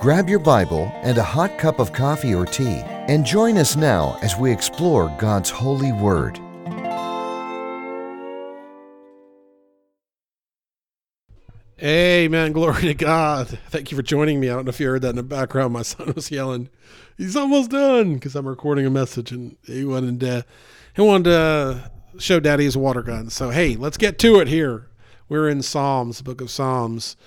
Grab your Bible and a hot cup of coffee or tea and join us now as we explore God's holy word. Amen. Glory to God. Thank you for joining me. I don't know if you heard that in the background. My son was yelling, "He's almost done!" because I'm recording a message, and he wanted to, he wanted to show Daddy his water gun. So hey, let's get to it here. We're in Psalms, the book of Psalms,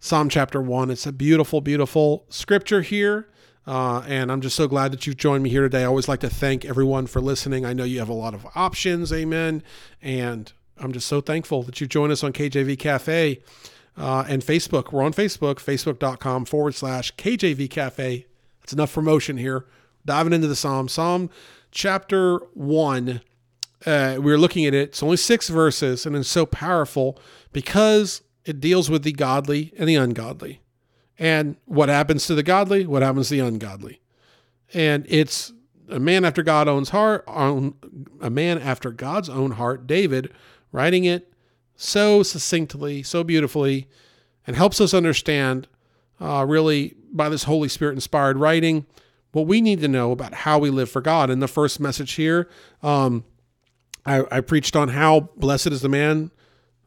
Psalm chapter one. It's a beautiful, beautiful scripture here. Uh, and I'm just so glad that you've joined me here today. I always like to thank everyone for listening. I know you have a lot of options, amen. And I'm just so thankful that you join us on KJV Cafe uh, and Facebook. We're on Facebook, facebook.com forward slash KJV Cafe. That's enough promotion here. Diving into the Psalm. Psalm chapter 1. Uh, we are looking at it. It's only six verses, and it's so powerful because it deals with the godly and the ungodly. And what happens to the godly? What happens to the ungodly? And it's a man after God owns heart, own, a man after God's own heart, David, writing it so succinctly, so beautifully, and helps us understand, uh, really, by this Holy Spirit inspired writing, what we need to know about how we live for God. In the first message here, um, I, I preached on how blessed is the man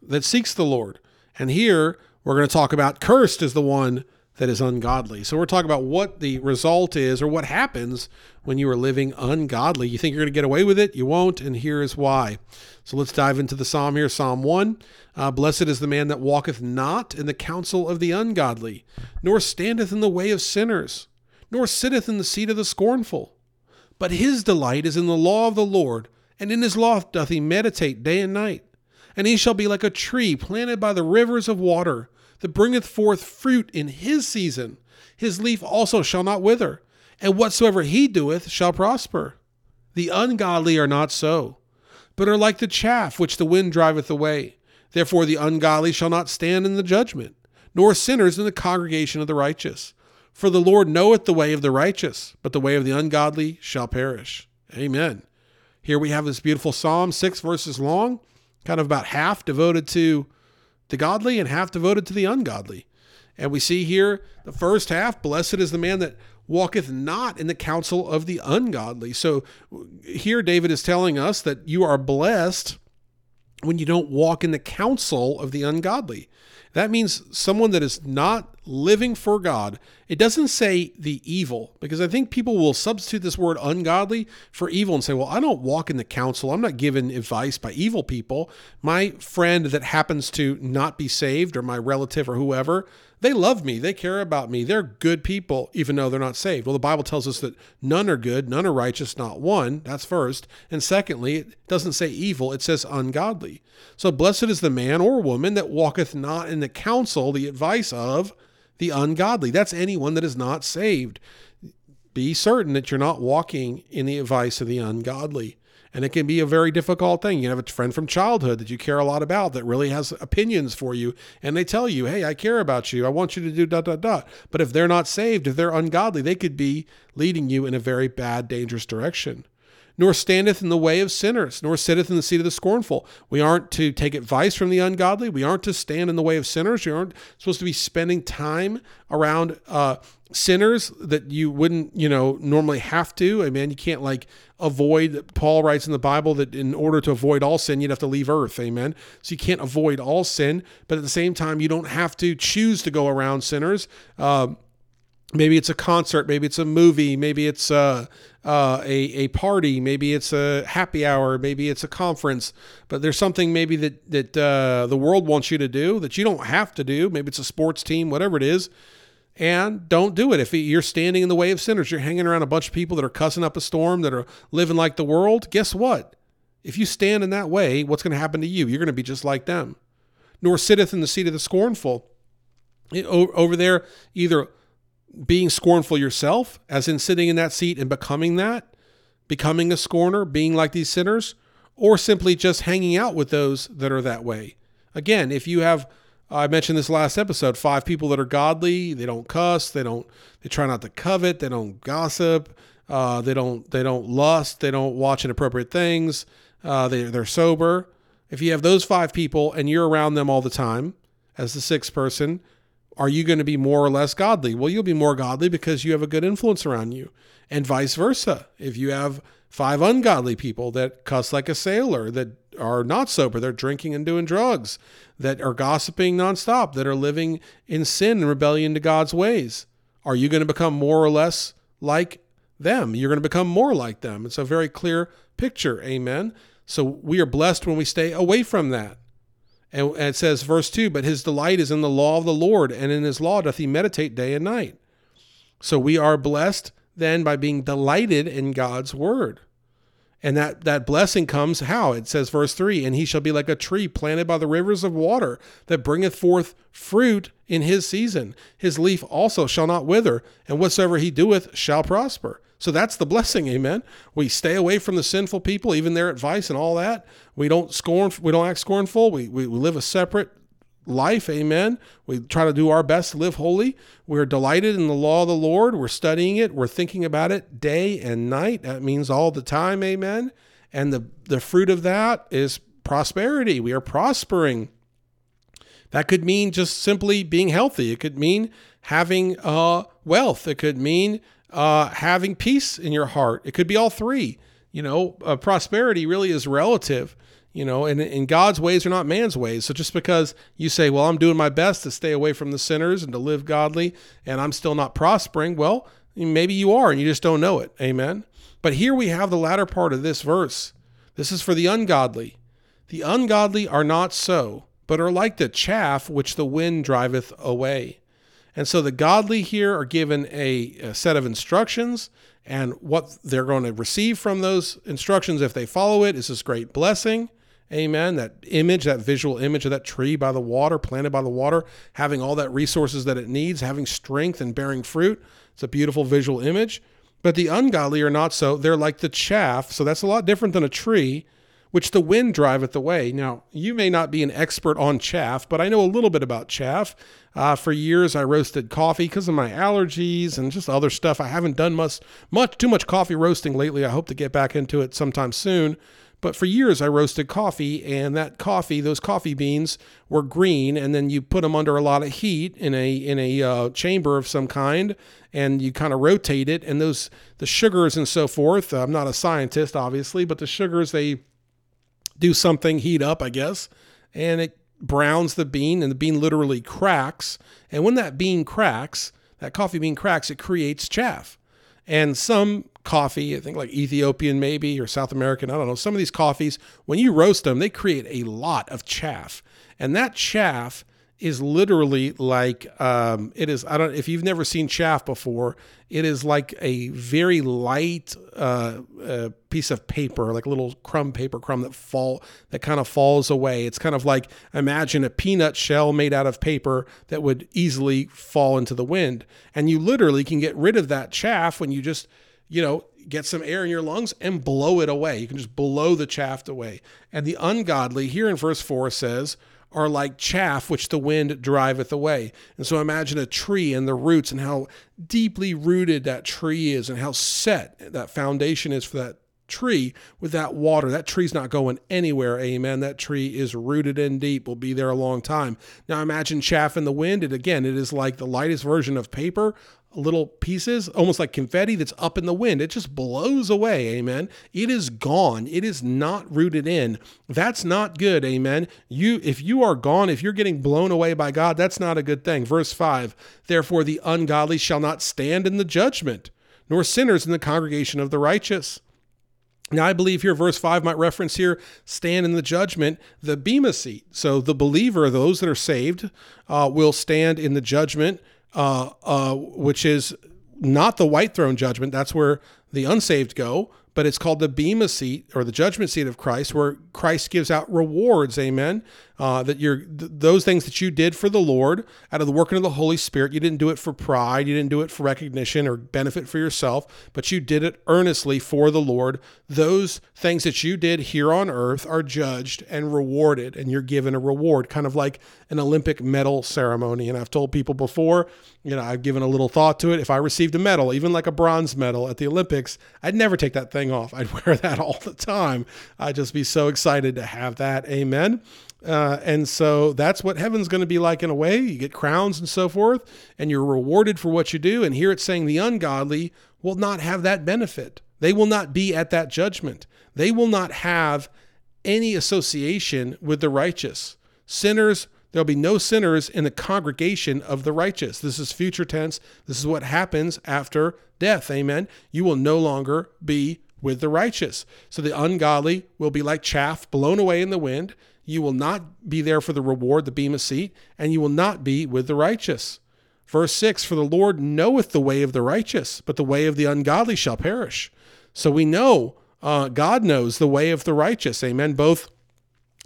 that seeks the Lord. And here, we're going to talk about cursed is the one that is ungodly. So we're talking about what the result is or what happens when you are living ungodly. You think you're going to get away with it, you won't, and here is why. So let's dive into the psalm here. Psalm 1 uh, Blessed is the man that walketh not in the counsel of the ungodly, nor standeth in the way of sinners, nor sitteth in the seat of the scornful. But his delight is in the law of the Lord, and in his law doth he meditate day and night. And he shall be like a tree planted by the rivers of water that bringeth forth fruit in his season. His leaf also shall not wither, and whatsoever he doeth shall prosper. The ungodly are not so, but are like the chaff which the wind driveth away. Therefore the ungodly shall not stand in the judgment, nor sinners in the congregation of the righteous. For the Lord knoweth the way of the righteous, but the way of the ungodly shall perish. Amen. Here we have this beautiful psalm, six verses long, kind of about half devoted to the godly and half devoted to the ungodly. And we see here the first half, blessed is the man that walketh not in the counsel of the ungodly. So here David is telling us that you are blessed when you don't walk in the counsel of the ungodly. That means someone that is not living for God. It doesn't say the evil, because I think people will substitute this word ungodly for evil and say, well, I don't walk in the counsel. I'm not given advice by evil people. My friend that happens to not be saved, or my relative, or whoever, they love me. They care about me. They're good people, even though they're not saved. Well, the Bible tells us that none are good, none are righteous, not one. That's first. And secondly, it doesn't say evil, it says ungodly. So blessed is the man or woman that walketh not in the counsel, the advice of the ungodly. That's anyone that is not saved. Be certain that you're not walking in the advice of the ungodly. And it can be a very difficult thing. You have a friend from childhood that you care a lot about that really has opinions for you, and they tell you, hey, I care about you. I want you to do dot, dot, dot. But if they're not saved, if they're ungodly, they could be leading you in a very bad, dangerous direction. Nor standeth in the way of sinners, nor sitteth in the seat of the scornful. We aren't to take advice from the ungodly. We aren't to stand in the way of sinners. We aren't supposed to be spending time around uh, sinners that you wouldn't, you know, normally have to. I mean, you can't like avoid. Paul writes in the Bible that in order to avoid all sin, you'd have to leave earth. Amen. So you can't avoid all sin, but at the same time, you don't have to choose to go around sinners. Uh, maybe it's a concert, maybe it's a movie, maybe it's uh, uh, a a party, maybe it's a happy hour, maybe it's a conference. But there's something maybe that that uh, the world wants you to do that you don't have to do. Maybe it's a sports team, whatever it is and don't do it. If you're standing in the way of sinners, you're hanging around a bunch of people that are cussing up a storm, that are living like the world, guess what? If you stand in that way, what's going to happen to you? You're going to be just like them. Nor sitteth in the seat of the scornful. over there, either being scornful yourself, as in sitting in that seat and becoming that, becoming a scorner, being like these sinners, or simply just hanging out with those that are that way. Again, if you have I mentioned this last episode, five people that are godly, they don't cuss, they don't they try not to covet, they don't gossip, uh, they don't they don't lust, they don't watch inappropriate things, uh, they they're sober. If you have those five people and you're around them all the time as the sixth person, are you going to be more or less godly? Well, you'll be more godly because you have a good influence around you, and vice versa. If you have five ungodly people that cuss like a sailor, that are not sober, they're drinking and doing drugs, that are gossiping nonstop, that are living in sin and rebellion to God's ways. Are you going to become more or less like them? You're going to become more like them. It's a very clear picture. Amen. So we are blessed when we stay away from that. And it says, verse 2 But his delight is in the law of the Lord, and in his law doth he meditate day and night. So we are blessed then by being delighted in God's word. And that, that blessing comes how? It says, verse 3 And he shall be like a tree planted by the rivers of water that bringeth forth fruit in his season. His leaf also shall not wither, and whatsoever he doeth shall prosper. So that's the blessing, amen. We stay away from the sinful people, even their advice and all that. We don't scorn, we don't act scornful. We, we, we live a separate life. Amen. We try to do our best to live holy. We're delighted in the law of the Lord. We're studying it. We're thinking about it day and night. That means all the time. Amen. And the, the fruit of that is prosperity. We are prospering. That could mean just simply being healthy. It could mean having uh, wealth. It could mean uh, having peace in your heart. It could be all three. You know, uh, prosperity really is relative you know and, and god's ways are not man's ways. So just because you say well i'm doing my best to stay away from the sinners and to live godly and i'm still not prospering well maybe you are and you just don't know it. Amen? But here we have the latter part of this verse. This is for the ungodly. The ungodly are not so but are like the chaff which the wind driveth away and so the godly here are given a, a set of instructions and what they're going to receive from those instructions if they follow it is this great blessing Amen. That image, that visual image of that tree by the water, planted by the water, having all that resources that it needs, having strength and bearing fruit. It's a beautiful visual image. But the ungodly are not so. They're like the chaff. So that's a lot different than a tree, which the wind driveth away. Now, you may not be an expert on chaff, but I know a little bit about chaff. Uh, for years, I roasted coffee because of my allergies and just other stuff. I haven't done much, much, too much coffee roasting lately. I hope to get back into it sometime soon. But for years, I roasted coffee, and that coffee, those coffee beans, were green, and then you put them under a lot of heat in a in a uh, chamber of some kind, and you kind of rotate it, and those the sugars and so forth. I'm not a scientist, obviously, but the sugars they do something, heat up, I guess, and it browns the bean, and the bean literally cracks. And when that bean cracks, that coffee bean cracks, it creates chaff. And some coffee, I think like Ethiopian maybe or South American, I don't know. Some of these coffees, when you roast them, they create a lot of chaff. And that chaff is literally like um, it is. I don't. If you've never seen chaff before, it is like a very light uh, uh, piece of paper, like a little crumb paper crumb that fall that kind of falls away. It's kind of like imagine a peanut shell made out of paper that would easily fall into the wind, and you literally can get rid of that chaff when you just you know, get some air in your lungs and blow it away. You can just blow the chaff away. And the ungodly, here in verse 4 says, are like chaff which the wind driveth away. And so imagine a tree and the roots and how deeply rooted that tree is and how set that foundation is for that tree with that water. That tree's not going anywhere. Amen. That tree is rooted in deep, will be there a long time. Now imagine chaff in the wind. And again, it is like the lightest version of paper little pieces, almost like confetti that's up in the wind. It just blows away. Amen. It is gone. It is not rooted in. That's not good. Amen. You if you are gone, if you're getting blown away by God, that's not a good thing. Verse 5. Therefore the ungodly shall not stand in the judgment, nor sinners in the congregation of the righteous. Now, I believe here, verse 5 might reference here, stand in the judgment, the Bema seat. So the believer, those that are saved, uh, will stand in the judgment uh, uh, which is not the white throne judgment. That's where the unsaved go, but it's called the Bema seat or the judgment seat of Christ, where Christ gives out rewards. Amen. Uh, that you're th- those things that you did for the Lord out of the working of the Holy Spirit. You didn't do it for pride. You didn't do it for recognition or benefit for yourself, but you did it earnestly for the Lord. Those things that you did here on earth are judged and rewarded, and you're given a reward, kind of like an Olympic medal ceremony. And I've told people before, you know, I've given a little thought to it. If I received a medal, even like a bronze medal at the Olympics, I'd never take that thing off. I'd wear that all the time. I'd just be so excited to have that. Amen. Uh, and so that's what heaven's going to be like in a way. You get crowns and so forth, and you're rewarded for what you do. And here it's saying the ungodly will not have that benefit. They will not be at that judgment. They will not have any association with the righteous. Sinners, there'll be no sinners in the congregation of the righteous. This is future tense. This is what happens after death. Amen. You will no longer be with the righteous. So the ungodly will be like chaff blown away in the wind. You will not be there for the reward, the bema seat, and you will not be with the righteous. Verse 6 For the Lord knoweth the way of the righteous, but the way of the ungodly shall perish. So we know uh, God knows the way of the righteous. Amen. Both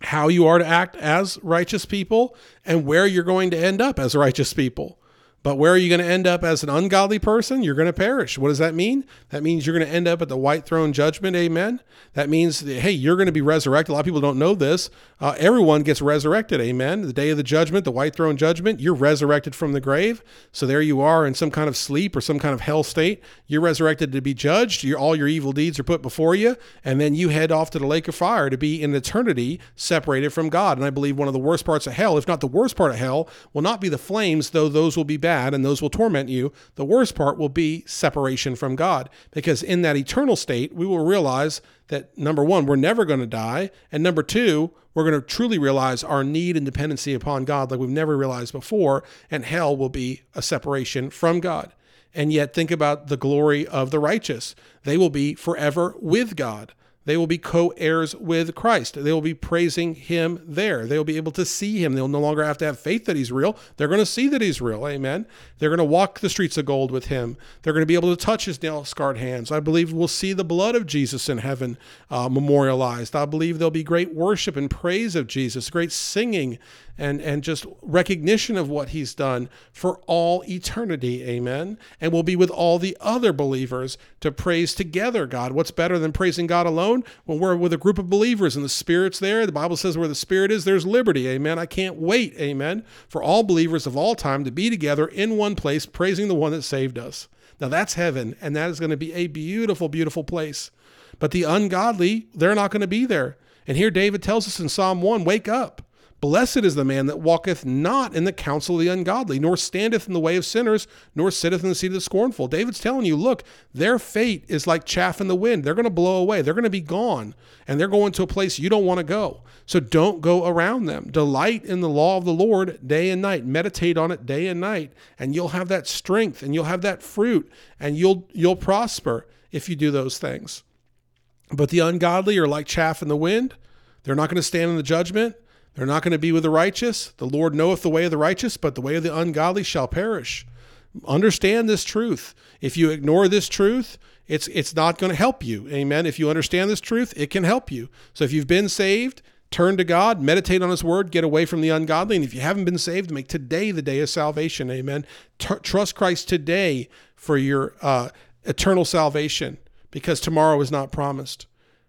how you are to act as righteous people and where you're going to end up as righteous people. But where are you going to end up as an ungodly person? You're going to perish. What does that mean? That means you're going to end up at the white throne judgment. Amen. That means, hey, you're going to be resurrected. A lot of people don't know this. Uh, everyone gets resurrected. Amen. The day of the judgment, the white throne judgment, you're resurrected from the grave. So there you are in some kind of sleep or some kind of hell state. You're resurrected to be judged. Your, all your evil deeds are put before you. And then you head off to the lake of fire to be in eternity separated from God. And I believe one of the worst parts of hell, if not the worst part of hell, will not be the flames, though those will be bad and those will torment you. The worst part will be separation from God because in that eternal state, we will realize that number one, we're never going to die. And number two, we're going to truly realize our need and dependency upon God like we've never realized before. And hell will be a separation from God. And yet, think about the glory of the righteous. They will be forever with God. They will be co heirs with Christ. They will be praising him there. They will be able to see him. They'll no longer have to have faith that he's real. They're going to see that he's real. Amen. They're going to walk the streets of gold with him. They're going to be able to touch his nail scarred hands. I believe we'll see the blood of Jesus in heaven uh, memorialized. I believe there'll be great worship and praise of Jesus, great singing and, and just recognition of what he's done for all eternity. Amen. And we'll be with all the other believers to praise together God. What's better than praising God alone? When we're with a group of believers and the Spirit's there, the Bible says where the Spirit is, there's liberty. Amen. I can't wait. Amen. For all believers of all time to be together in one place, praising the one that saved us. Now that's heaven, and that is going to be a beautiful, beautiful place. But the ungodly, they're not going to be there. And here David tells us in Psalm 1 wake up. Blessed is the man that walketh not in the counsel of the ungodly, nor standeth in the way of sinners, nor sitteth in the seat of the scornful. David's telling you, look, their fate is like chaff in the wind. They're going to blow away. They're going to be gone, and they're going to a place you don't want to go. So don't go around them. Delight in the law of the Lord day and night. Meditate on it day and night, and you'll have that strength, and you'll have that fruit, and you'll you'll prosper if you do those things. But the ungodly are like chaff in the wind. They're not going to stand in the judgment. They're not going to be with the righteous. The Lord knoweth the way of the righteous, but the way of the ungodly shall perish. Understand this truth. If you ignore this truth, it's it's not going to help you. Amen. If you understand this truth, it can help you. So if you've been saved, turn to God, meditate on his word, get away from the ungodly, and if you haven't been saved, make today the day of salvation. Amen. T- trust Christ today for your uh, eternal salvation because tomorrow is not promised.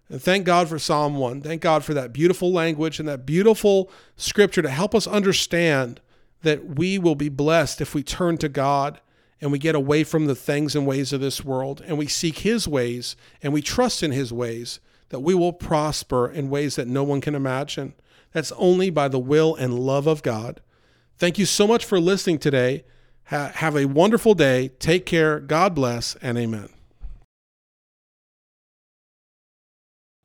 And thank God for Psalm 1. Thank God for that beautiful language and that beautiful scripture to help us understand that we will be blessed if we turn to God and we get away from the things and ways of this world and we seek His ways and we trust in His ways, that we will prosper in ways that no one can imagine. That's only by the will and love of God. Thank you so much for listening today. Ha- have a wonderful day. Take care. God bless and amen.